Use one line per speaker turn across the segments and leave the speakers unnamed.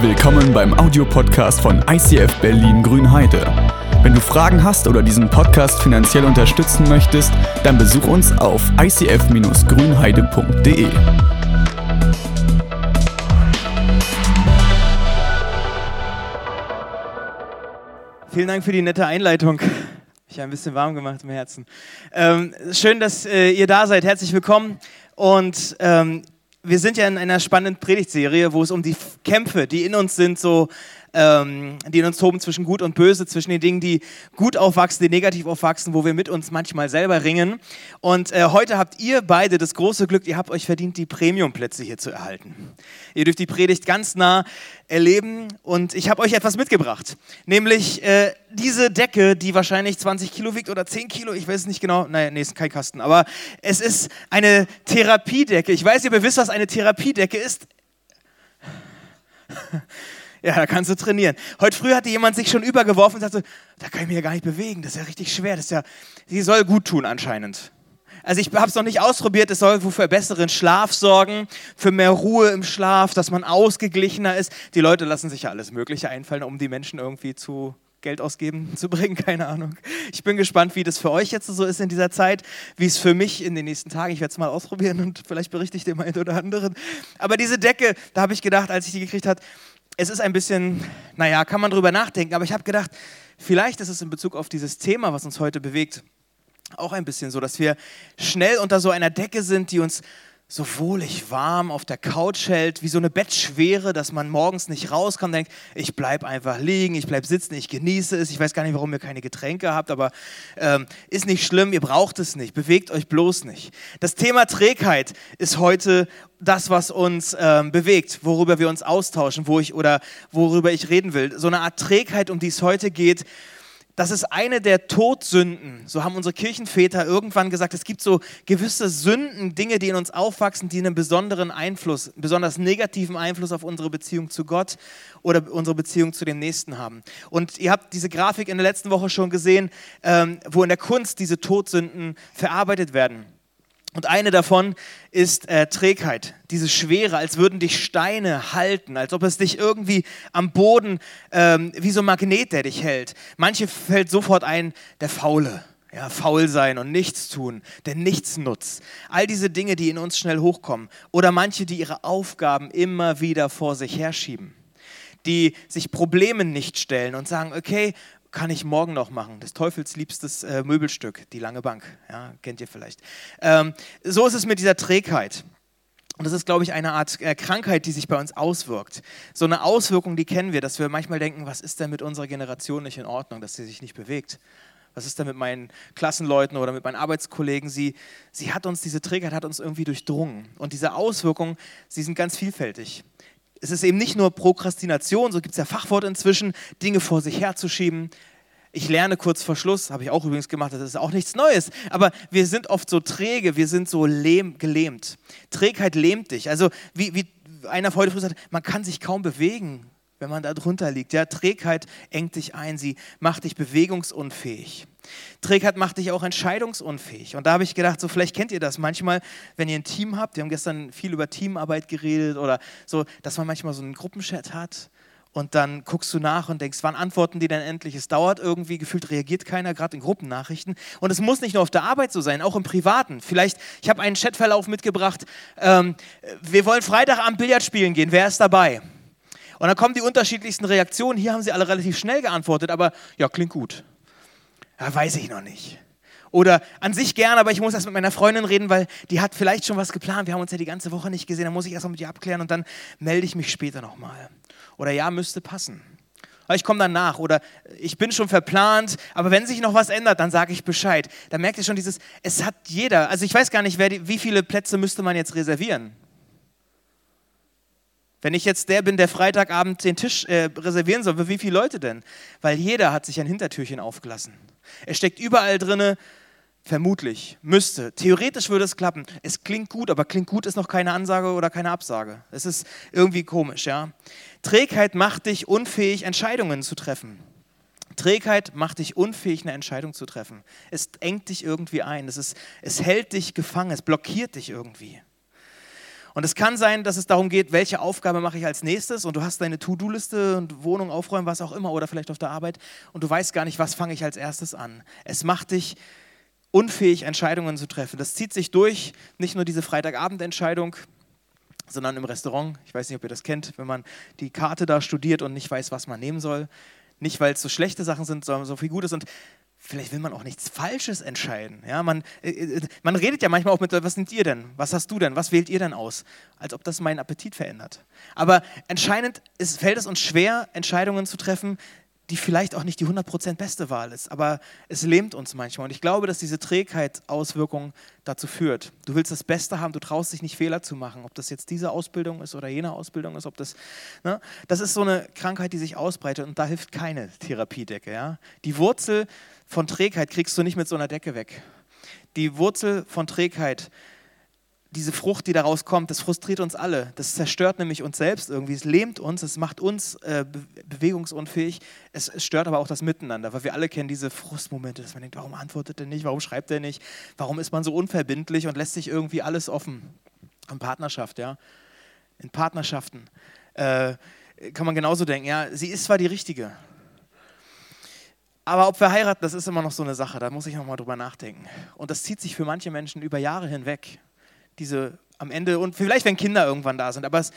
Willkommen beim Audiopodcast von ICF Berlin Grünheide. Wenn du Fragen hast oder diesen Podcast finanziell unterstützen möchtest, dann besuch uns auf icf-grünheide.de.
Vielen Dank für die nette Einleitung. Ich habe ein bisschen warm gemacht im Herzen. Ähm, schön, dass äh, ihr da seid. Herzlich willkommen. Und ähm, wir sind ja in einer spannenden Predigtserie, wo es um die Kämpfe, die in uns sind, so ähm, die in uns toben zwischen Gut und Böse, zwischen den Dingen, die gut aufwachsen, die negativ aufwachsen, wo wir mit uns manchmal selber ringen. Und äh, heute habt ihr beide das große Glück, ihr habt euch verdient, die Premiumplätze hier zu erhalten. Ihr dürft die Predigt ganz nah erleben und ich habe euch etwas mitgebracht, nämlich äh, diese Decke, die wahrscheinlich 20 Kilo wiegt oder 10 Kilo, ich weiß es nicht genau, naja, nee, ist kein Kasten, aber es ist eine Therapiedecke. Ich weiß, ihr wisst, was eine Therapiedecke ist. Ja, da kannst du trainieren. Heute früh hatte jemand sich schon übergeworfen und sagte, da kann ich mich ja gar nicht bewegen, das ist ja richtig schwer, das ist ja, sie soll gut tun anscheinend. Also ich habe es noch nicht ausprobiert, es soll für besseren Schlaf sorgen, für mehr Ruhe im Schlaf, dass man ausgeglichener ist. Die Leute lassen sich ja alles Mögliche einfallen, um die Menschen irgendwie zu Geld ausgeben zu bringen, keine Ahnung. Ich bin gespannt, wie das für euch jetzt so ist in dieser Zeit, wie es für mich in den nächsten Tagen, ich werde es mal ausprobieren und vielleicht berichte ich dem einen oder anderen. Aber diese Decke, da habe ich gedacht, als ich die gekriegt habe, es ist ein bisschen, naja, kann man drüber nachdenken, aber ich habe gedacht, vielleicht ist es in Bezug auf dieses Thema, was uns heute bewegt, auch ein bisschen so, dass wir schnell unter so einer Decke sind, die uns so wohlig warm auf der Couch hält, wie so eine Bettschwere, dass man morgens nicht rauskommt denkt, ich bleibe einfach liegen, ich bleibe sitzen, ich genieße es. Ich weiß gar nicht, warum ihr keine Getränke habt, aber ähm, ist nicht schlimm, ihr braucht es nicht, bewegt euch bloß nicht. Das Thema Trägheit ist heute das, was uns ähm, bewegt, worüber wir uns austauschen, wo ich oder worüber ich reden will. So eine Art Trägheit, um die es heute geht, das ist eine der Todsünden. So haben unsere Kirchenväter irgendwann gesagt, es gibt so gewisse Sünden, Dinge, die in uns aufwachsen, die einen besonderen Einfluss, einen besonders negativen Einfluss auf unsere Beziehung zu Gott oder unsere Beziehung zu dem Nächsten haben. Und ihr habt diese Grafik in der letzten Woche schon gesehen, ähm, wo in der Kunst diese Todsünden verarbeitet werden. Und eine davon ist äh, Trägheit, diese Schwere, als würden dich Steine halten, als ob es dich irgendwie am Boden ähm, wie so ein Magnet, der dich hält. Manche fällt sofort ein, der Faule. Ja, faul sein und nichts tun, der Nichtsnutz. All diese Dinge, die in uns schnell hochkommen. Oder manche, die ihre Aufgaben immer wieder vor sich herschieben. Die sich Problemen nicht stellen und sagen, okay, kann ich morgen noch machen. Des Teufels liebstes äh, Möbelstück, die lange Bank. Ja, kennt ihr vielleicht. Ähm, so ist es mit dieser Trägheit. Und das ist, glaube ich, eine Art äh, Krankheit, die sich bei uns auswirkt. So eine Auswirkung, die kennen wir, dass wir manchmal denken, was ist denn mit unserer Generation nicht in Ordnung, dass sie sich nicht bewegt? Was ist denn mit meinen Klassenleuten oder mit meinen Arbeitskollegen? Sie, sie hat uns, diese Trägheit hat uns irgendwie durchdrungen. Und diese Auswirkungen, sie sind ganz vielfältig es ist eben nicht nur Prokrastination, so gibt es ja Fachwort inzwischen, Dinge vor sich herzuschieben. Ich lerne kurz vor Schluss, habe ich auch übrigens gemacht, das ist auch nichts Neues. Aber wir sind oft so träge, wir sind so lehm, gelähmt. Trägheit lähmt dich. Also wie, wie einer heute früh sagt, man kann sich kaum bewegen, wenn man da drunter liegt. Ja, Trägheit engt dich ein, sie macht dich bewegungsunfähig. Trägheit macht dich auch entscheidungsunfähig. Und da habe ich gedacht, so vielleicht kennt ihr das manchmal, wenn ihr ein Team habt. Wir haben gestern viel über Teamarbeit geredet oder so, dass man manchmal so einen Gruppenchat hat und dann guckst du nach und denkst, wann antworten die denn endlich? Es dauert irgendwie, gefühlt reagiert keiner, gerade in Gruppennachrichten. Und es muss nicht nur auf der Arbeit so sein, auch im Privaten. Vielleicht, ich habe einen Chatverlauf mitgebracht, ähm, wir wollen Freitagabend Billard spielen gehen, wer ist dabei? Und dann kommen die unterschiedlichsten Reaktionen. Hier haben sie alle relativ schnell geantwortet, aber ja, klingt gut. Ja, weiß ich noch nicht. Oder an sich gern, aber ich muss erst mit meiner Freundin reden, weil die hat vielleicht schon was geplant. Wir haben uns ja die ganze Woche nicht gesehen. Dann muss ich erst mal mit ihr abklären und dann melde ich mich später nochmal. Oder ja, müsste passen. Ich komme dann nach. Oder ich bin schon verplant, aber wenn sich noch was ändert, dann sage ich Bescheid. Da merkt ihr schon dieses, es hat jeder. Also ich weiß gar nicht, die, wie viele Plätze müsste man jetzt reservieren. Wenn ich jetzt der bin, der Freitagabend den Tisch äh, reservieren soll, für wie viele Leute denn? Weil jeder hat sich ein Hintertürchen aufgelassen. Es steckt überall drinne, vermutlich, müsste. Theoretisch würde es klappen. Es klingt gut, aber klingt gut ist noch keine Ansage oder keine Absage. Es ist irgendwie komisch, ja. Trägheit macht dich unfähig, Entscheidungen zu treffen. Trägheit macht dich unfähig, eine Entscheidung zu treffen. Es engt dich irgendwie ein. Es, ist, es hält dich gefangen, es blockiert dich irgendwie. Und es kann sein, dass es darum geht, welche Aufgabe mache ich als nächstes und du hast deine To-Do-Liste und Wohnung aufräumen, was auch immer oder vielleicht auf der Arbeit und du weißt gar nicht, was fange ich als erstes an. Es macht dich unfähig, Entscheidungen zu treffen. Das zieht sich durch, nicht nur diese Freitagabendentscheidung, sondern im Restaurant. Ich weiß nicht, ob ihr das kennt, wenn man die Karte da studiert und nicht weiß, was man nehmen soll. Nicht, weil es so schlechte Sachen sind, sondern so viel Gutes. Und vielleicht will man auch nichts Falsches entscheiden. Ja, man, äh, äh, man redet ja manchmal auch mit, was nimmt ihr denn? Was hast du denn? Was wählt ihr denn aus? Als ob das meinen Appetit verändert. Aber anscheinend ist, fällt es uns schwer, Entscheidungen zu treffen, die vielleicht auch nicht die 100% beste Wahl ist, aber es lähmt uns manchmal. Und ich glaube, dass diese Trägheit Auswirkungen dazu führt. Du willst das Beste haben, du traust dich nicht Fehler zu machen, ob das jetzt diese Ausbildung ist oder jene Ausbildung ist, ob das, ne? das ist so eine Krankheit, die sich ausbreitet und da hilft keine Therapiedecke. Ja? Die Wurzel von Trägheit kriegst du nicht mit so einer Decke weg. Die Wurzel von Trägheit diese Frucht, die daraus kommt, das frustriert uns alle. Das zerstört nämlich uns selbst irgendwie. Es lähmt uns, es macht uns äh, bewegungsunfähig. Es, es, stört aber auch das Miteinander, weil wir alle kennen diese Frustmomente, dass man denkt, warum antwortet er nicht, warum schreibt er nicht, warum ist man so unverbindlich und lässt sich irgendwie alles offen. In Partnerschaft, ja. In Partnerschaften äh, kann man genauso denken, ja, sie ist zwar die Richtige, aber ob wir heiraten, das ist immer noch so eine Sache, da muss ich nochmal drüber nachdenken. Und das zieht sich für manche Menschen über Jahre hinweg diese am Ende und vielleicht wenn Kinder irgendwann da sind, aber es,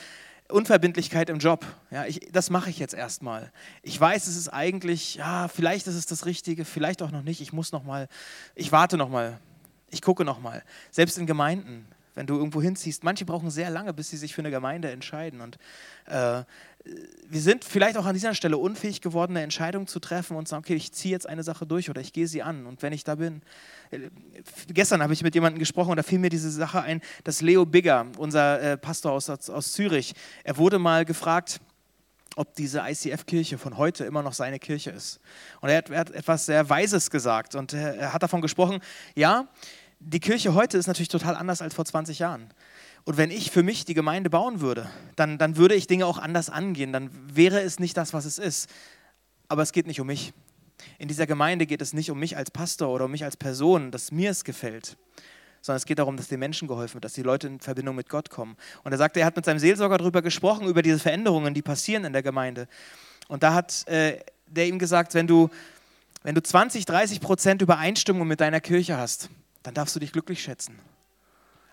Unverbindlichkeit im Job, ja, ich, das mache ich jetzt erstmal. Ich weiß, es ist eigentlich, ja, vielleicht ist es das Richtige, vielleicht auch noch nicht. Ich muss noch mal, ich warte noch mal, ich gucke noch mal. Selbst in Gemeinden, wenn du irgendwo hinziehst, manche brauchen sehr lange, bis sie sich für eine Gemeinde entscheiden. Und äh, wir sind vielleicht auch an dieser Stelle unfähig geworden, eine Entscheidung zu treffen und sagen, okay, ich ziehe jetzt eine Sache durch oder ich gehe sie an. Und wenn ich da bin, äh, gestern habe ich mit jemandem gesprochen und da fiel mir diese Sache ein, dass Leo Bigger, unser äh, Pastor aus, aus Zürich, er wurde mal gefragt, ob diese ICF-Kirche von heute immer noch seine Kirche ist. Und er hat, er hat etwas sehr Weises gesagt und er, er hat davon gesprochen, ja, die Kirche heute ist natürlich total anders als vor 20 Jahren. Und wenn ich für mich die Gemeinde bauen würde, dann, dann würde ich Dinge auch anders angehen. Dann wäre es nicht das, was es ist. Aber es geht nicht um mich. In dieser Gemeinde geht es nicht um mich als Pastor oder um mich als Person, dass mir es gefällt, sondern es geht darum, dass den Menschen geholfen wird, dass die Leute in Verbindung mit Gott kommen. Und er sagte, er hat mit seinem Seelsorger darüber gesprochen, über diese Veränderungen, die passieren in der Gemeinde. Und da hat äh, der ihm gesagt, wenn du, wenn du 20, 30 Prozent Übereinstimmung mit deiner Kirche hast, dann darfst du dich glücklich schätzen.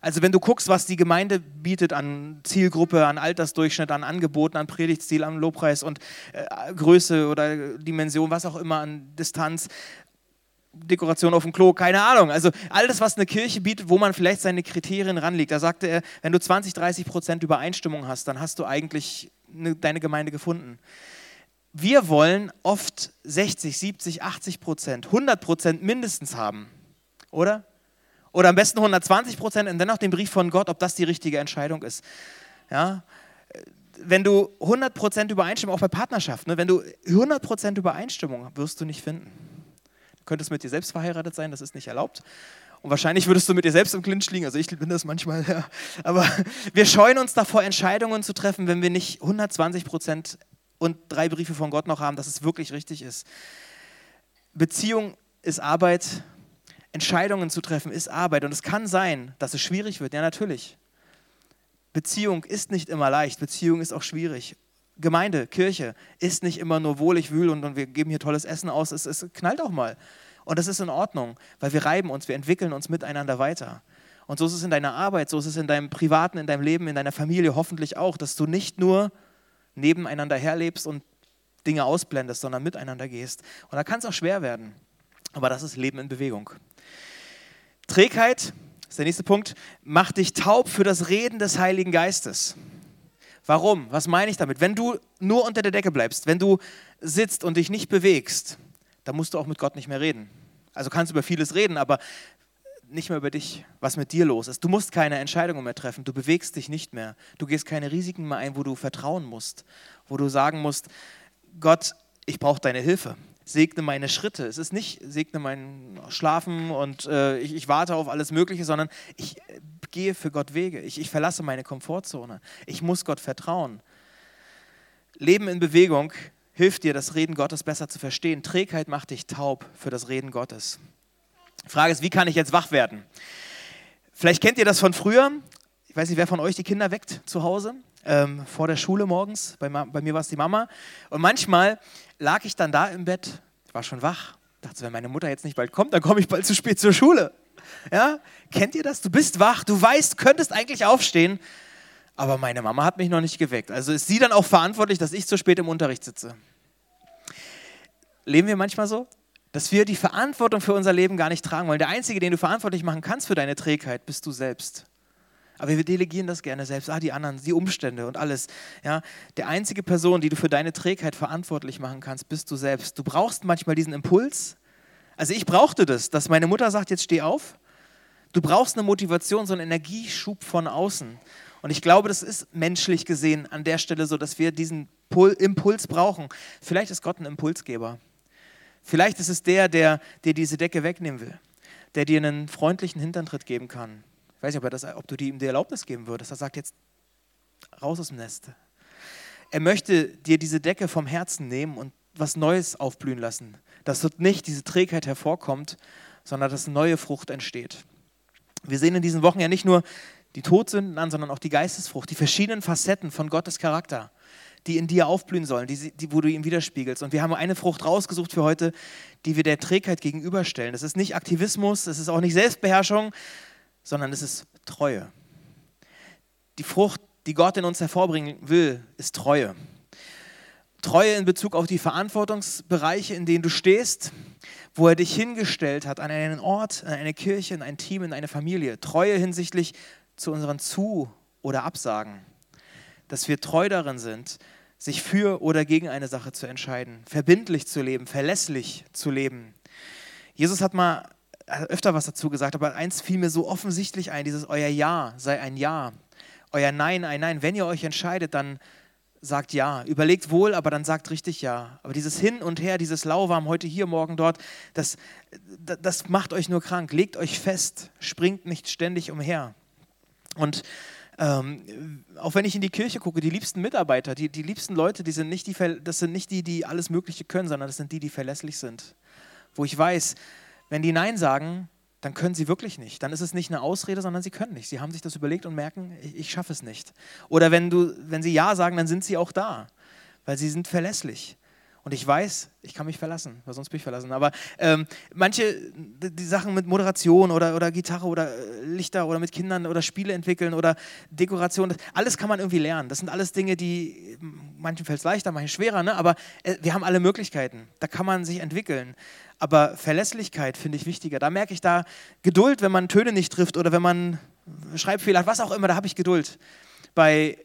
Also wenn du guckst, was die Gemeinde bietet an Zielgruppe, an Altersdurchschnitt, an Angeboten, an Predigtstil, an Lobpreis und äh, Größe oder Dimension, was auch immer, an Distanz, Dekoration auf dem Klo, keine Ahnung. Also alles, was eine Kirche bietet, wo man vielleicht seine Kriterien ranlegt. Da sagte er, wenn du 20, 30 Prozent Übereinstimmung hast, dann hast du eigentlich eine, deine Gemeinde gefunden. Wir wollen oft 60, 70, 80 Prozent, 100 Prozent mindestens haben, oder? Oder am besten 120 Prozent und dennoch den Brief von Gott, ob das die richtige Entscheidung ist. Ja? Wenn du 100 Prozent Übereinstimmung, auch bei Partnerschaften, ne? wenn du 100 Prozent Übereinstimmung wirst du nicht finden. Du könntest mit dir selbst verheiratet sein, das ist nicht erlaubt. Und wahrscheinlich würdest du mit dir selbst im Clinch liegen. Also ich bin das manchmal, ja. Aber wir scheuen uns davor, Entscheidungen zu treffen, wenn wir nicht 120 Prozent und drei Briefe von Gott noch haben, dass es wirklich richtig ist. Beziehung ist Arbeit, Entscheidungen zu treffen ist Arbeit und es kann sein, dass es schwierig wird. Ja, natürlich. Beziehung ist nicht immer leicht, Beziehung ist auch schwierig. Gemeinde, Kirche ist nicht immer nur wohlig wühl und, und wir geben hier tolles Essen aus. Es, es knallt auch mal. Und das ist in Ordnung, weil wir reiben uns, wir entwickeln uns miteinander weiter. Und so ist es in deiner Arbeit, so ist es in deinem Privaten, in deinem Leben, in deiner Familie hoffentlich auch, dass du nicht nur nebeneinander herlebst und Dinge ausblendest, sondern miteinander gehst. Und da kann es auch schwer werden. Aber das ist Leben in Bewegung. Trägheit, ist der nächste Punkt, macht dich taub für das Reden des Heiligen Geistes. Warum? Was meine ich damit? Wenn du nur unter der Decke bleibst, wenn du sitzt und dich nicht bewegst, dann musst du auch mit Gott nicht mehr reden. Also kannst du über vieles reden, aber nicht mehr über dich, was mit dir los ist. Du musst keine Entscheidungen mehr treffen, du bewegst dich nicht mehr. Du gehst keine Risiken mehr ein, wo du vertrauen musst, wo du sagen musst, Gott, ich brauche deine Hilfe segne meine Schritte. Es ist nicht, segne mein Schlafen und äh, ich, ich, warte auf alles Mögliche, sondern ich äh, gehe für Gott Wege. Ich, ich verlasse meine Komfortzone. Ich muss Gott vertrauen. Leben in Bewegung hilft dir, das Reden Gottes besser zu verstehen. Trägheit macht dich taub für das Reden Gottes. Die Frage ist, wie kann ich jetzt wach werden? Vielleicht kennt ihr das von früher. ich weiß nicht, wer von euch die Kinder weckt zu Hause, ähm, vor der Schule morgens. Bei, bei mir war es die Mama. Und manchmal lag ich dann da im Bett, war schon wach, dachte, wenn meine Mutter jetzt nicht bald kommt, dann komme ich bald zu spät zur Schule. Ja? Kennt ihr das? Du bist wach, du weißt, könntest eigentlich aufstehen, aber meine Mama hat mich noch nicht geweckt. Also ist sie dann auch verantwortlich, dass ich zu spät im Unterricht sitze. Leben wir manchmal so? Dass wir die Verantwortung für unser Leben gar nicht tragen wollen. Der Einzige, den du verantwortlich machen kannst für deine Trägheit, bist du selbst. Aber wir delegieren das gerne selbst. Ah, die anderen, die Umstände und alles. Ja, der einzige Person, die du für deine Trägheit verantwortlich machen kannst, bist du selbst. Du brauchst manchmal diesen Impuls. Also ich brauchte das, dass meine Mutter sagt, jetzt steh auf. Du brauchst eine Motivation, so einen Energieschub von außen. Und ich glaube, das ist menschlich gesehen an der Stelle so, dass wir diesen Impuls brauchen. Vielleicht ist Gott ein Impulsgeber. Vielleicht ist es der, der dir diese Decke wegnehmen will, der dir einen freundlichen Hinterntritt geben kann, ich weiß nicht, ob, das, ob du ihm die Erlaubnis geben würdest. Er sagt jetzt, raus aus dem Nest. Er möchte dir diese Decke vom Herzen nehmen und was Neues aufblühen lassen. Dass dort nicht diese Trägheit hervorkommt, sondern dass neue Frucht entsteht. Wir sehen in diesen Wochen ja nicht nur die Todsünden an, sondern auch die Geistesfrucht, die verschiedenen Facetten von Gottes Charakter, die in dir aufblühen sollen, die, die, wo du ihm widerspiegelst. Und wir haben eine Frucht rausgesucht für heute, die wir der Trägheit gegenüberstellen. Das ist nicht Aktivismus, es ist auch nicht Selbstbeherrschung, sondern es ist Treue. Die Frucht, die Gott in uns hervorbringen will, ist Treue. Treue in Bezug auf die Verantwortungsbereiche, in denen du stehst, wo er dich hingestellt hat, an einen Ort, an eine Kirche, in ein Team, in eine Familie. Treue hinsichtlich zu unseren Zu- oder Absagen. Dass wir treu darin sind, sich für oder gegen eine Sache zu entscheiden, verbindlich zu leben, verlässlich zu leben. Jesus hat mal öfter was dazu gesagt, aber eins fiel mir so offensichtlich ein, dieses euer Ja sei ein Ja, euer Nein ein Nein. Wenn ihr euch entscheidet, dann sagt Ja. Überlegt wohl, aber dann sagt richtig Ja. Aber dieses Hin und Her, dieses Lauwarm, heute hier, morgen dort, das, das macht euch nur krank. Legt euch fest, springt nicht ständig umher. Und ähm, auch wenn ich in die Kirche gucke, die liebsten Mitarbeiter, die, die liebsten Leute, die sind nicht die, das sind nicht die, die alles Mögliche können, sondern das sind die, die verlässlich sind. Wo ich weiß, wenn die Nein sagen, dann können sie wirklich nicht. Dann ist es nicht eine Ausrede, sondern sie können nicht. Sie haben sich das überlegt und merken, ich, ich schaffe es nicht. Oder wenn, du, wenn sie Ja sagen, dann sind sie auch da, weil sie sind verlässlich. Und ich weiß, ich kann mich verlassen, weil sonst bin ich verlassen. Aber ähm, manche, die Sachen mit Moderation oder, oder Gitarre oder äh, Lichter oder mit Kindern oder Spiele entwickeln oder Dekoration, das, alles kann man irgendwie lernen. Das sind alles Dinge, die, manchen fällt es leichter, manchen schwerer, ne? aber äh, wir haben alle Möglichkeiten. Da kann man sich entwickeln. Aber Verlässlichkeit finde ich wichtiger. Da merke ich da Geduld, wenn man Töne nicht trifft oder wenn man Schreibfehler hat, was auch immer, da habe ich Geduld. Bei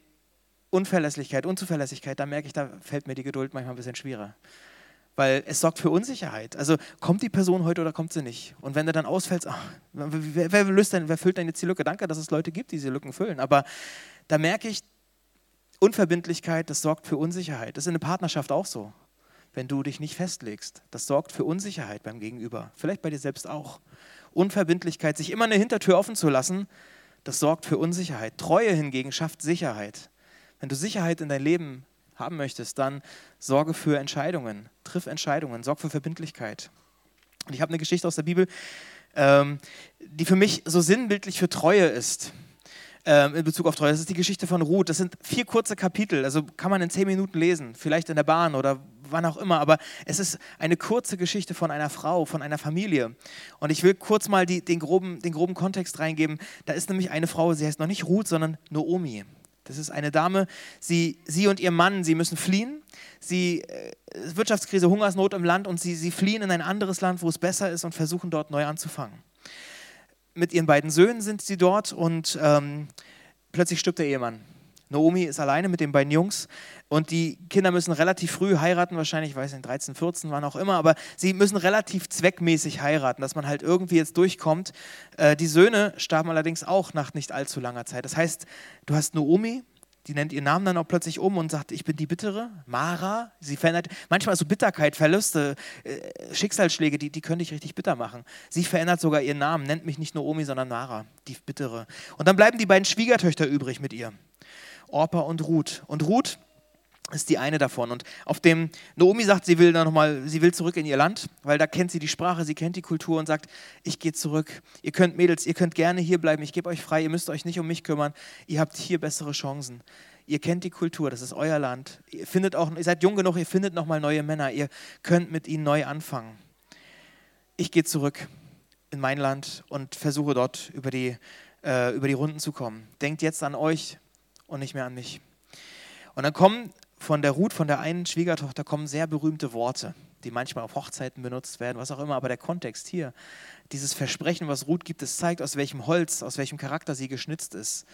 Unverlässlichkeit, Unzuverlässigkeit, da merke ich, da fällt mir die Geduld manchmal ein bisschen schwerer. Weil es sorgt für Unsicherheit. Also kommt die Person heute oder kommt sie nicht? Und wenn du dann ausfällst, ach, wer, wer, löst denn, wer füllt denn jetzt die Lücke? Danke, dass es Leute gibt, die diese Lücken füllen. Aber da merke ich, Unverbindlichkeit, das sorgt für Unsicherheit. Das ist in der Partnerschaft auch so. Wenn du dich nicht festlegst, das sorgt für Unsicherheit beim Gegenüber. Vielleicht bei dir selbst auch. Unverbindlichkeit, sich immer eine Hintertür offen zu lassen, das sorgt für Unsicherheit. Treue hingegen schafft Sicherheit. Wenn du Sicherheit in dein Leben haben möchtest, dann sorge für Entscheidungen, triff Entscheidungen, sorg für Verbindlichkeit. Und ich habe eine Geschichte aus der Bibel, ähm, die für mich so sinnbildlich für Treue ist. Ähm, in Bezug auf Treue. Das ist die Geschichte von Ruth. Das sind vier kurze Kapitel, also kann man in zehn Minuten lesen, vielleicht in der Bahn oder wann auch immer, aber es ist eine kurze Geschichte von einer Frau, von einer Familie. Und ich will kurz mal die, den, groben, den groben Kontext reingeben. Da ist nämlich eine Frau, sie heißt noch nicht Ruth, sondern Noomi. Das ist eine Dame, sie, sie und ihr Mann, sie müssen fliehen. Sie, äh, Wirtschaftskrise, Hungersnot im Land und sie, sie fliehen in ein anderes Land, wo es besser ist und versuchen dort neu anzufangen. Mit ihren beiden Söhnen sind sie dort und ähm, plötzlich stirbt der Ehemann. Naomi ist alleine mit den beiden Jungs und die Kinder müssen relativ früh heiraten, wahrscheinlich, ich weiß nicht, 13, 14, wann auch immer, aber sie müssen relativ zweckmäßig heiraten, dass man halt irgendwie jetzt durchkommt. Äh, die Söhne starben allerdings auch nach nicht allzu langer Zeit. Das heißt, du hast Naomi, die nennt ihren Namen dann auch plötzlich um und sagt, ich bin die Bittere, Mara. Sie verändert, manchmal so Bitterkeit, Verluste, äh, Schicksalsschläge, die, die können dich richtig bitter machen. Sie verändert sogar ihren Namen, nennt mich nicht Naomi, sondern Mara, die Bittere. Und dann bleiben die beiden Schwiegertöchter übrig mit ihr. Orpa und Ruth. Und Ruth ist die eine davon. Und auf dem, Naomi sagt, sie will da nochmal, sie will zurück in ihr Land, weil da kennt sie die Sprache, sie kennt die Kultur und sagt, ich gehe zurück. Ihr könnt Mädels, ihr könnt gerne hier bleiben, ich gebe euch frei, ihr müsst euch nicht um mich kümmern, ihr habt hier bessere Chancen. Ihr kennt die Kultur, das ist euer Land. Ihr findet auch, ihr seid jung genug, ihr findet nochmal neue Männer, ihr könnt mit ihnen neu anfangen. Ich gehe zurück in mein Land und versuche dort über die, äh, über die Runden zu kommen. Denkt jetzt an euch und nicht mehr an mich. Und dann kommen von der Ruth, von der einen Schwiegertochter, kommen sehr berühmte Worte, die manchmal auf Hochzeiten benutzt werden, was auch immer. Aber der Kontext hier, dieses Versprechen, was Ruth gibt, es zeigt, aus welchem Holz, aus welchem Charakter sie geschnitzt ist.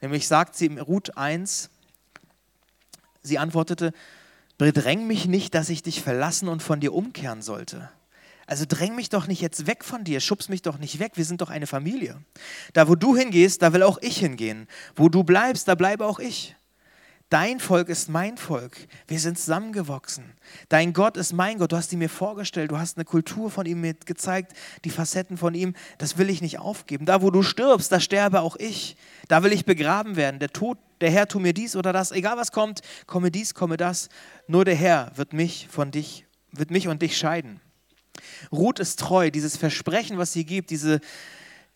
Nämlich sagt sie im Ruth 1, sie antwortete, bedräng mich nicht, dass ich dich verlassen und von dir umkehren sollte. Also dräng mich doch nicht jetzt weg von dir, schubst mich doch nicht weg, wir sind doch eine Familie. Da, wo du hingehst, da will auch ich hingehen. Wo du bleibst, da bleibe auch ich. Dein Volk ist mein Volk. Wir sind zusammengewachsen. Dein Gott ist mein Gott. Du hast ihn mir vorgestellt. Du hast eine Kultur von ihm mir gezeigt, die Facetten von ihm. Das will ich nicht aufgeben. Da, wo du stirbst, da sterbe auch ich. Da will ich begraben werden. Der Tod, der Herr, tu mir dies oder das. Egal was kommt, komme dies, komme das. Nur der Herr wird mich von dich, wird mich und dich scheiden. Ruth ist treu. Dieses Versprechen, was sie gibt, diese,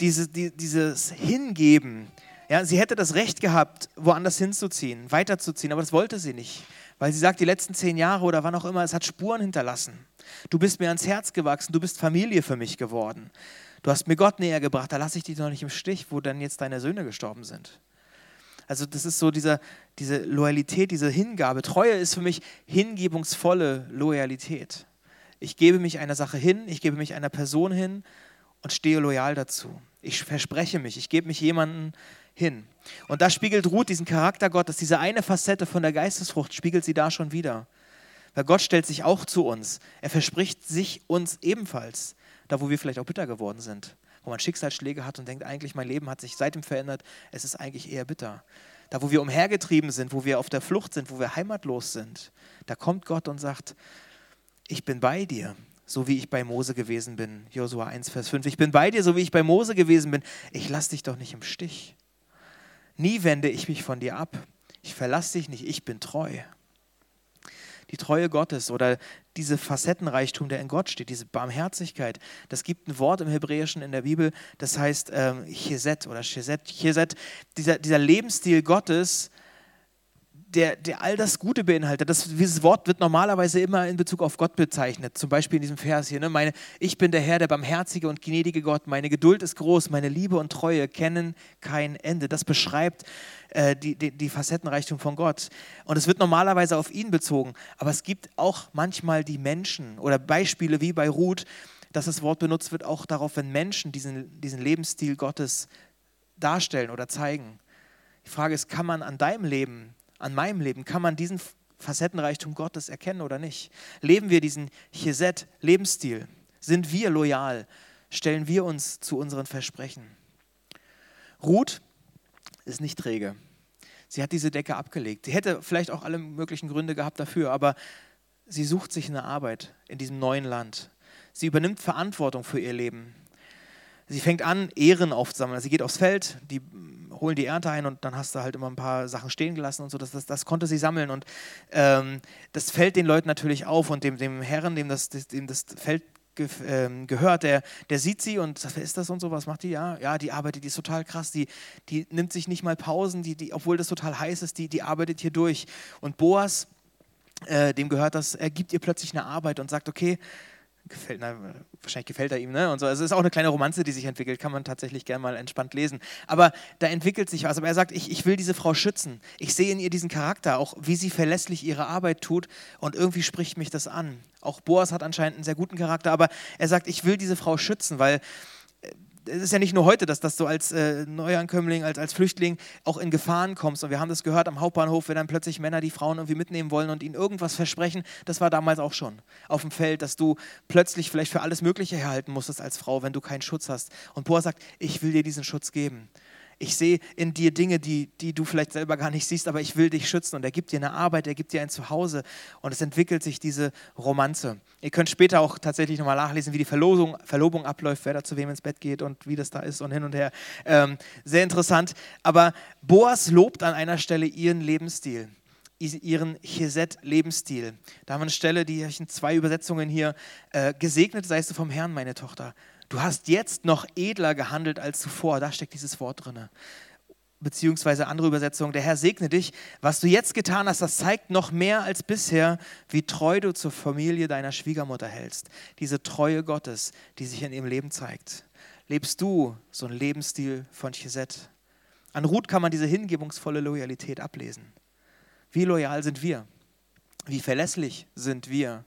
diese, die, dieses Hingeben, ja, sie hätte das Recht gehabt, woanders hinzuziehen, weiterzuziehen, aber das wollte sie nicht, weil sie sagt, die letzten zehn Jahre oder wann auch immer, es hat Spuren hinterlassen. Du bist mir ans Herz gewachsen, du bist Familie für mich geworden. Du hast mir Gott näher gebracht, da lasse ich dich noch nicht im Stich, wo dann jetzt deine Söhne gestorben sind. Also das ist so dieser, diese Loyalität, diese Hingabe. Treue ist für mich hingebungsvolle Loyalität. Ich gebe mich einer Sache hin, ich gebe mich einer Person hin und stehe loyal dazu. Ich verspreche mich, ich gebe mich jemandem hin. Und da spiegelt Ruth diesen Charakter Gottes, diese eine Facette von der Geistesfrucht, spiegelt sie da schon wieder. Weil Gott stellt sich auch zu uns. Er verspricht sich uns ebenfalls, da wo wir vielleicht auch bitter geworden sind, wo man Schicksalsschläge hat und denkt, eigentlich mein Leben hat sich seitdem verändert, es ist eigentlich eher bitter. Da wo wir umhergetrieben sind, wo wir auf der Flucht sind, wo wir heimatlos sind, da kommt Gott und sagt, ich bin bei dir, so wie ich bei Mose gewesen bin. Josua 1, Vers 5. Ich bin bei dir, so wie ich bei Mose gewesen bin. Ich lasse dich doch nicht im Stich. Nie wende ich mich von dir ab. Ich verlasse dich nicht, ich bin treu. Die Treue Gottes oder diese Facettenreichtum, der in Gott steht, diese Barmherzigkeit, das gibt ein Wort im Hebräischen in der Bibel, das heißt ähm, Cheset oder Cheset. Cheset dieser, dieser Lebensstil Gottes, der, der all das Gute beinhaltet. Das, dieses Wort wird normalerweise immer in Bezug auf Gott bezeichnet. Zum Beispiel in diesem Vers hier. Ne? Meine, ich bin der Herr, der barmherzige und gnädige Gott. Meine Geduld ist groß. Meine Liebe und Treue kennen kein Ende. Das beschreibt äh, die, die, die Facettenreichtum von Gott. Und es wird normalerweise auf ihn bezogen. Aber es gibt auch manchmal die Menschen oder Beispiele wie bei Ruth, dass das Wort benutzt wird, auch darauf, wenn Menschen diesen, diesen Lebensstil Gottes darstellen oder zeigen. Die Frage ist, kann man an deinem Leben an meinem Leben? Kann man diesen Facettenreichtum Gottes erkennen oder nicht? Leben wir diesen Chesed-Lebensstil? Sind wir loyal? Stellen wir uns zu unseren Versprechen? Ruth ist nicht träge. Sie hat diese Decke abgelegt. Sie hätte vielleicht auch alle möglichen Gründe gehabt dafür, aber sie sucht sich eine Arbeit in diesem neuen Land. Sie übernimmt Verantwortung für ihr Leben. Sie fängt an, Ehren aufzusammeln. Sie geht aufs Feld, die holen die Ernte ein und dann hast du halt immer ein paar Sachen stehen gelassen und so. Das, das, das konnte sie sammeln und ähm, das fällt den Leuten natürlich auf und dem, dem Herren, dem das, dem das Feld ge, ähm, gehört, der, der sieht sie und sagt, wer ist das und so, was macht die? Ja, ja, die arbeitet, die ist total krass, die, die nimmt sich nicht mal Pausen, die, die, obwohl das total heiß ist, die, die arbeitet hier durch. Und Boas, äh, dem gehört das, er gibt ihr plötzlich eine Arbeit und sagt, okay, gefällt, na, wahrscheinlich gefällt er ihm, ne? Und so. Also es ist auch eine kleine Romanze, die sich entwickelt, kann man tatsächlich gerne mal entspannt lesen. Aber da entwickelt sich was. Aber er sagt, ich, ich will diese Frau schützen. Ich sehe in ihr diesen Charakter, auch wie sie verlässlich ihre Arbeit tut und irgendwie spricht mich das an. Auch Boas hat anscheinend einen sehr guten Charakter, aber er sagt, ich will diese Frau schützen, weil es ist ja nicht nur heute, dass das so als äh, Neuankömmling, als, als Flüchtling auch in Gefahren kommst. Und wir haben das gehört am Hauptbahnhof, wenn dann plötzlich Männer die Frauen irgendwie mitnehmen wollen und ihnen irgendwas versprechen. Das war damals auch schon auf dem Feld, dass du plötzlich vielleicht für alles Mögliche herhalten musstest als Frau, wenn du keinen Schutz hast. Und Boa sagt, ich will dir diesen Schutz geben. Ich sehe in dir Dinge, die, die du vielleicht selber gar nicht siehst, aber ich will dich schützen. Und er gibt dir eine Arbeit, er gibt dir ein Zuhause. Und es entwickelt sich diese Romanze. Ihr könnt später auch tatsächlich nochmal nachlesen, wie die Verlosung, Verlobung abläuft, wer da zu wem ins Bett geht und wie das da ist und hin und her. Ähm, sehr interessant. Aber Boas lobt an einer Stelle ihren Lebensstil ihren Chesed-Lebensstil. Da haben wir eine Stelle, die ich in zwei Übersetzungen hier, äh, gesegnet seist du vom Herrn, meine Tochter. Du hast jetzt noch edler gehandelt als zuvor. Da steckt dieses Wort drin. Beziehungsweise andere Übersetzung, der Herr segne dich. Was du jetzt getan hast, das zeigt noch mehr als bisher, wie treu du zur Familie deiner Schwiegermutter hältst. Diese Treue Gottes, die sich in ihrem Leben zeigt. Lebst du so einen Lebensstil von Chesed? An Ruth kann man diese hingebungsvolle Loyalität ablesen. Wie loyal sind wir? Wie verlässlich sind wir?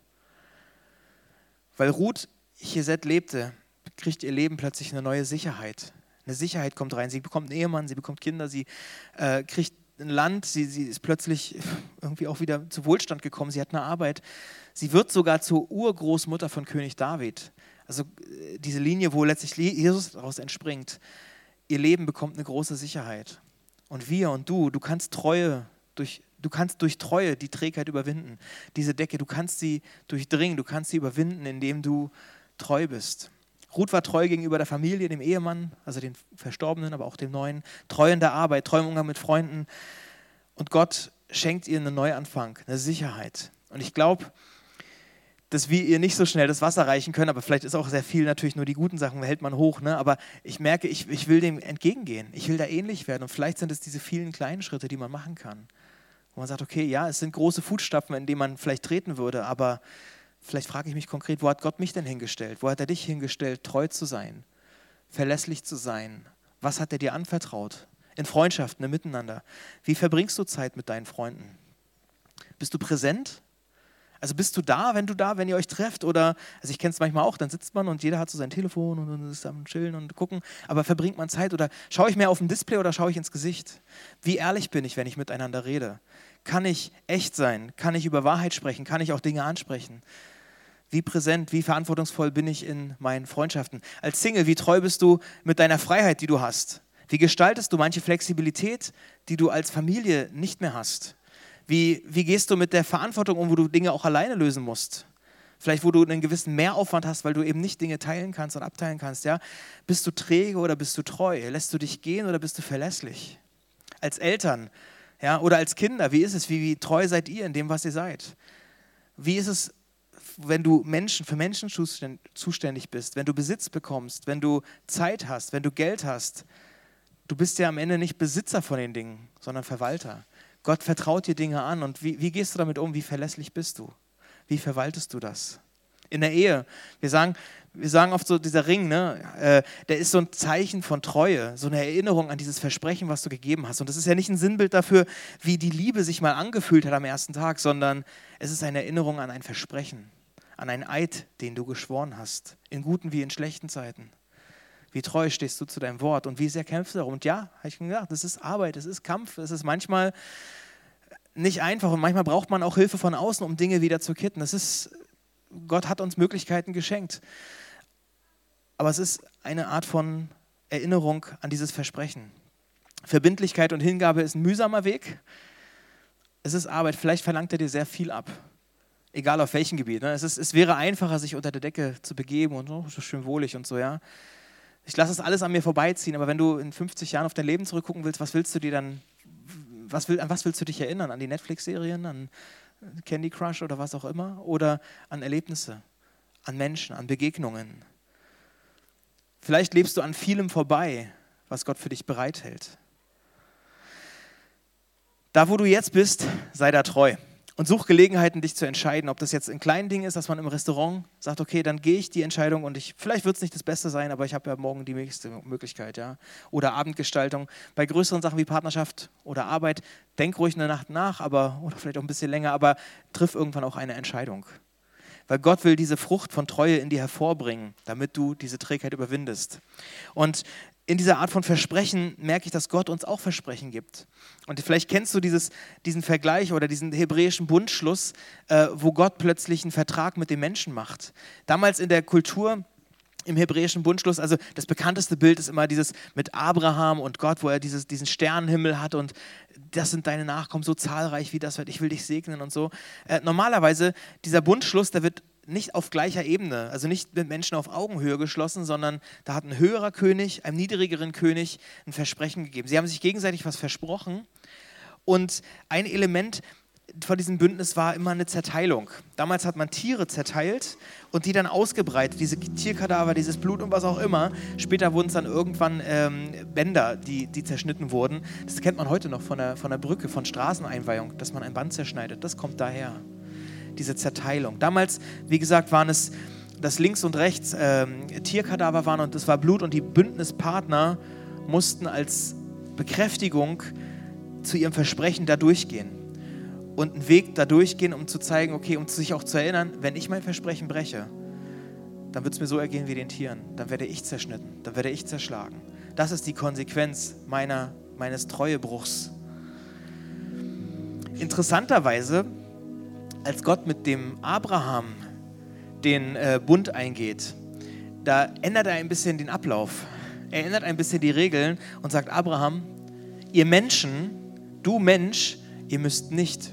Weil Ruth Chesed lebte, kriegt ihr Leben plötzlich eine neue Sicherheit. Eine Sicherheit kommt rein. Sie bekommt einen Ehemann, sie bekommt Kinder, sie äh, kriegt ein Land, sie, sie ist plötzlich irgendwie auch wieder zu Wohlstand gekommen, sie hat eine Arbeit. Sie wird sogar zur Urgroßmutter von König David. Also äh, diese Linie, wo letztlich Jesus daraus entspringt. Ihr Leben bekommt eine große Sicherheit. Und wir und du, du kannst Treue durch Du kannst durch Treue die Trägheit überwinden. Diese Decke, du kannst sie durchdringen, du kannst sie überwinden, indem du treu bist. Ruth war treu gegenüber der Familie, dem Ehemann, also den Verstorbenen, aber auch dem Neuen. Treu in der Arbeit, treu im Umgang mit Freunden. Und Gott schenkt ihr einen Neuanfang, eine Sicherheit. Und ich glaube, dass wir ihr nicht so schnell das Wasser reichen können, aber vielleicht ist auch sehr viel natürlich nur die guten Sachen, hält man hoch. Ne? Aber ich merke, ich, ich will dem entgegengehen. Ich will da ähnlich werden. Und vielleicht sind es diese vielen kleinen Schritte, die man machen kann. Wo man sagt, okay, ja, es sind große Fußstapfen, in denen man vielleicht treten würde, aber vielleicht frage ich mich konkret, wo hat Gott mich denn hingestellt? Wo hat er dich hingestellt, treu zu sein, verlässlich zu sein? Was hat er dir anvertraut? In Freundschaften, im Miteinander. Wie verbringst du Zeit mit deinen Freunden? Bist du präsent? Also bist du da, wenn du da, wenn ihr euch trefft? Oder, also ich kenne es manchmal auch, dann sitzt man und jeder hat so sein Telefon und ist am Chillen und gucken. Aber verbringt man Zeit oder schaue ich mehr auf dem Display oder schaue ich ins Gesicht? Wie ehrlich bin ich, wenn ich miteinander rede? Kann ich echt sein? Kann ich über Wahrheit sprechen? Kann ich auch Dinge ansprechen? Wie präsent, wie verantwortungsvoll bin ich in meinen Freundschaften? Als Single, wie treu bist du mit deiner Freiheit, die du hast? Wie gestaltest du manche Flexibilität, die du als Familie nicht mehr hast? Wie, wie gehst du mit der Verantwortung um, wo du Dinge auch alleine lösen musst? Vielleicht, wo du einen gewissen Mehraufwand hast, weil du eben nicht Dinge teilen kannst und abteilen kannst. Ja? Bist du träge oder bist du treu? Lässt du dich gehen oder bist du verlässlich? Als Eltern ja, oder als Kinder, wie ist es? Wie, wie treu seid ihr in dem, was ihr seid? Wie ist es, wenn du Menschen, für Menschen zuständig bist, wenn du Besitz bekommst, wenn du Zeit hast, wenn du Geld hast? Du bist ja am Ende nicht Besitzer von den Dingen, sondern Verwalter. Gott vertraut dir Dinge an und wie, wie gehst du damit um? Wie verlässlich bist du? Wie verwaltest du das? In der Ehe, wir sagen, wir sagen oft so, dieser Ring, ne, äh, der ist so ein Zeichen von Treue, so eine Erinnerung an dieses Versprechen, was du gegeben hast. Und das ist ja nicht ein Sinnbild dafür, wie die Liebe sich mal angefühlt hat am ersten Tag, sondern es ist eine Erinnerung an ein Versprechen, an einen Eid, den du geschworen hast, in guten wie in schlechten Zeiten. Wie treu stehst du zu deinem Wort und wie sehr kämpfst du darum? Und ja, habe ich gesagt, das ist Arbeit, das ist Kampf, es ist manchmal nicht einfach und manchmal braucht man auch Hilfe von außen, um Dinge wieder zu kitten. Das ist, Gott hat uns Möglichkeiten geschenkt. Aber es ist eine Art von Erinnerung an dieses Versprechen. Verbindlichkeit und Hingabe ist ein mühsamer Weg. Es ist Arbeit. Vielleicht verlangt er dir sehr viel ab. Egal auf welchem Gebiet. Ne? Es, ist, es wäre einfacher, sich unter der Decke zu begeben und oh, so schön wohlig und so, ja. Ich lasse es alles an mir vorbeiziehen, aber wenn du in 50 Jahren auf dein Leben zurückgucken willst, was willst du dir dann, was will, an was willst du dich erinnern? An die Netflix-Serien, an Candy Crush oder was auch immer? Oder an Erlebnisse, an Menschen, an Begegnungen? Vielleicht lebst du an vielem vorbei, was Gott für dich bereithält. Da, wo du jetzt bist, sei da treu und such Gelegenheiten, dich zu entscheiden. Ob das jetzt ein kleines Ding ist, dass man im Restaurant sagt, okay, dann gehe ich die Entscheidung und ich, vielleicht wird es nicht das Beste sein, aber ich habe ja morgen die nächste Möglichkeit, ja. Oder Abendgestaltung. Bei größeren Sachen wie Partnerschaft oder Arbeit, denk ruhig eine Nacht nach, aber, oder vielleicht auch ein bisschen länger, aber triff irgendwann auch eine Entscheidung. Weil Gott will diese Frucht von Treue in dir hervorbringen, damit du diese Trägheit überwindest. Und in dieser Art von Versprechen merke ich, dass Gott uns auch Versprechen gibt. Und vielleicht kennst du dieses, diesen Vergleich oder diesen hebräischen Bundschluss, äh, wo Gott plötzlich einen Vertrag mit dem Menschen macht. Damals in der Kultur im hebräischen Bundschluss, also das bekannteste Bild ist immer dieses mit Abraham und Gott, wo er dieses, diesen Sternenhimmel hat und das sind deine Nachkommen so zahlreich wie das wird, ich will dich segnen und so. Äh, normalerweise, dieser Bundschluss, der wird nicht auf gleicher Ebene, also nicht mit Menschen auf Augenhöhe geschlossen, sondern da hat ein höherer König einem niedrigeren König ein Versprechen gegeben. Sie haben sich gegenseitig was versprochen und ein Element von diesem Bündnis war immer eine Zerteilung. Damals hat man Tiere zerteilt und die dann ausgebreitet, diese Tierkadaver, dieses Blut und was auch immer. Später wurden es dann irgendwann ähm, Bänder, die, die zerschnitten wurden. Das kennt man heute noch von der, von der Brücke, von Straßeneinweihung, dass man ein Band zerschneidet. Das kommt daher, diese Zerteilung. Damals, wie gesagt, waren es, dass links und rechts ähm, Tierkadaver waren und das war Blut und die Bündnispartner mussten als Bekräftigung zu ihrem Versprechen da durchgehen und einen Weg da durchgehen, um zu zeigen, okay, um sich auch zu erinnern, wenn ich mein Versprechen breche, dann wird es mir so ergehen wie den Tieren. Dann werde ich zerschnitten, dann werde ich zerschlagen. Das ist die Konsequenz meiner, meines Treuebruchs. Interessanterweise, als Gott mit dem Abraham den äh, Bund eingeht, da ändert er ein bisschen den Ablauf. Er ändert ein bisschen die Regeln und sagt, Abraham, ihr Menschen, du Mensch, ihr müsst nicht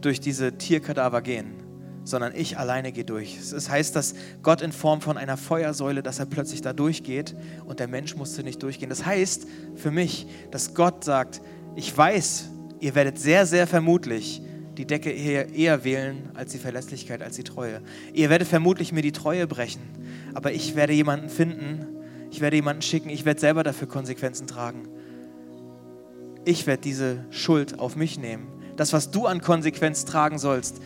durch diese Tierkadaver gehen, sondern ich alleine gehe durch. Es heißt, dass Gott in Form von einer Feuersäule, dass er plötzlich da durchgeht und der Mensch musste nicht durchgehen. Das heißt für mich, dass Gott sagt, ich weiß, ihr werdet sehr, sehr vermutlich die Decke eher, wählen als die Verlässlichkeit, als die Treue. Ihr werdet vermutlich mir die Treue brechen, aber ich werde jemanden finden, ich werde jemanden schicken, ich werde selber dafür Konsequenzen tragen. Ich werde diese Schuld auf mich nehmen das, was du an Konsequenz tragen sollst,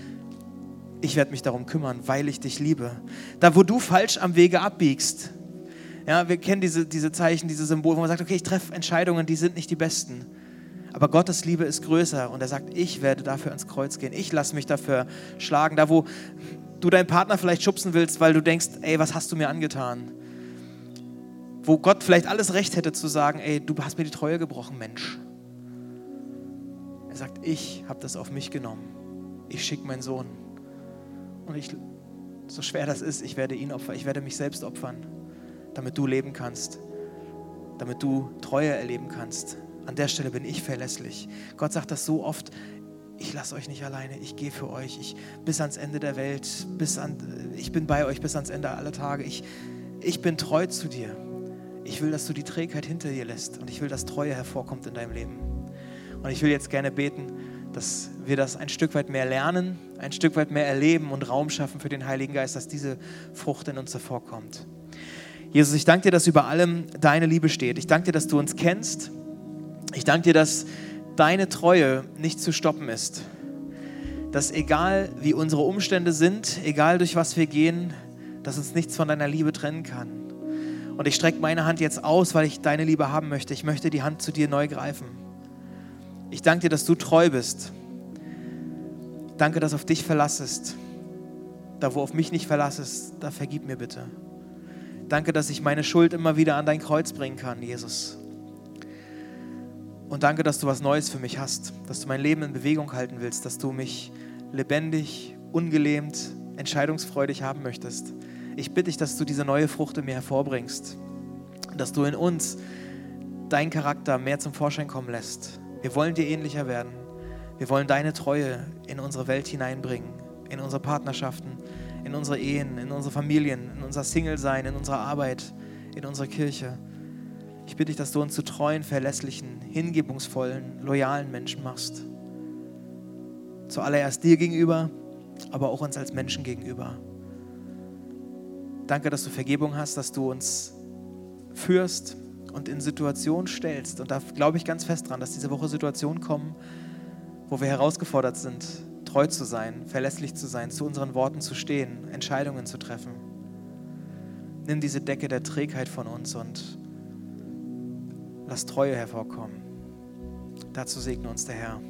ich werde mich darum kümmern, weil ich dich liebe. Da, wo du falsch am Wege abbiegst, ja, wir kennen diese, diese Zeichen, diese Symbole, wo man sagt, okay, ich treffe Entscheidungen, die sind nicht die besten. Aber Gottes Liebe ist größer und er sagt, ich werde dafür ans Kreuz gehen. Ich lasse mich dafür schlagen. Da, wo du deinen Partner vielleicht schubsen willst, weil du denkst, ey, was hast du mir angetan? Wo Gott vielleicht alles Recht hätte zu sagen, ey, du hast mir die Treue gebrochen, Mensch. Er sagt, ich habe das auf mich genommen. Ich schicke meinen Sohn. Und ich, so schwer das ist, ich werde ihn opfern. Ich werde mich selbst opfern, damit du leben kannst. Damit du Treue erleben kannst. An der Stelle bin ich verlässlich. Gott sagt das so oft, ich lasse euch nicht alleine, ich gehe für euch, ich, bis ans Ende der Welt, bis an, ich bin bei euch bis ans Ende aller Tage. Ich, ich bin treu zu dir. Ich will, dass du die Trägheit hinter dir lässt und ich will, dass Treue hervorkommt in deinem Leben. Und ich will jetzt gerne beten, dass wir das ein Stück weit mehr lernen, ein Stück weit mehr erleben und Raum schaffen für den Heiligen Geist, dass diese Frucht in uns hervorkommt. Jesus, ich danke dir, dass über allem deine Liebe steht. Ich danke dir, dass du uns kennst. Ich danke dir, dass deine Treue nicht zu stoppen ist. Dass egal wie unsere Umstände sind, egal durch was wir gehen, dass uns nichts von deiner Liebe trennen kann. Und ich strecke meine Hand jetzt aus, weil ich deine Liebe haben möchte. Ich möchte die Hand zu dir neu greifen. Ich danke dir, dass du treu bist. Danke, dass auf dich verlassest. Da, wo auf mich nicht verlassest, da vergib mir bitte. Danke, dass ich meine Schuld immer wieder an dein Kreuz bringen kann, Jesus. Und danke, dass du was Neues für mich hast, dass du mein Leben in Bewegung halten willst, dass du mich lebendig, ungelähmt, entscheidungsfreudig haben möchtest. Ich bitte dich, dass du diese neue Frucht in mir hervorbringst dass du in uns deinen Charakter mehr zum Vorschein kommen lässt. Wir wollen dir ähnlicher werden. Wir wollen deine Treue in unsere Welt hineinbringen, in unsere Partnerschaften, in unsere Ehen, in unsere Familien, in unser Single-Sein, in unsere Arbeit, in unsere Kirche. Ich bitte dich, dass du uns zu treuen, verlässlichen, hingebungsvollen, loyalen Menschen machst. Zuallererst dir gegenüber, aber auch uns als Menschen gegenüber. Danke, dass du Vergebung hast, dass du uns führst, und in Situationen stellst, und da glaube ich ganz fest dran, dass diese Woche Situationen kommen, wo wir herausgefordert sind, treu zu sein, verlässlich zu sein, zu unseren Worten zu stehen, Entscheidungen zu treffen. Nimm diese Decke der Trägheit von uns und lass Treue hervorkommen. Dazu segne uns der Herr.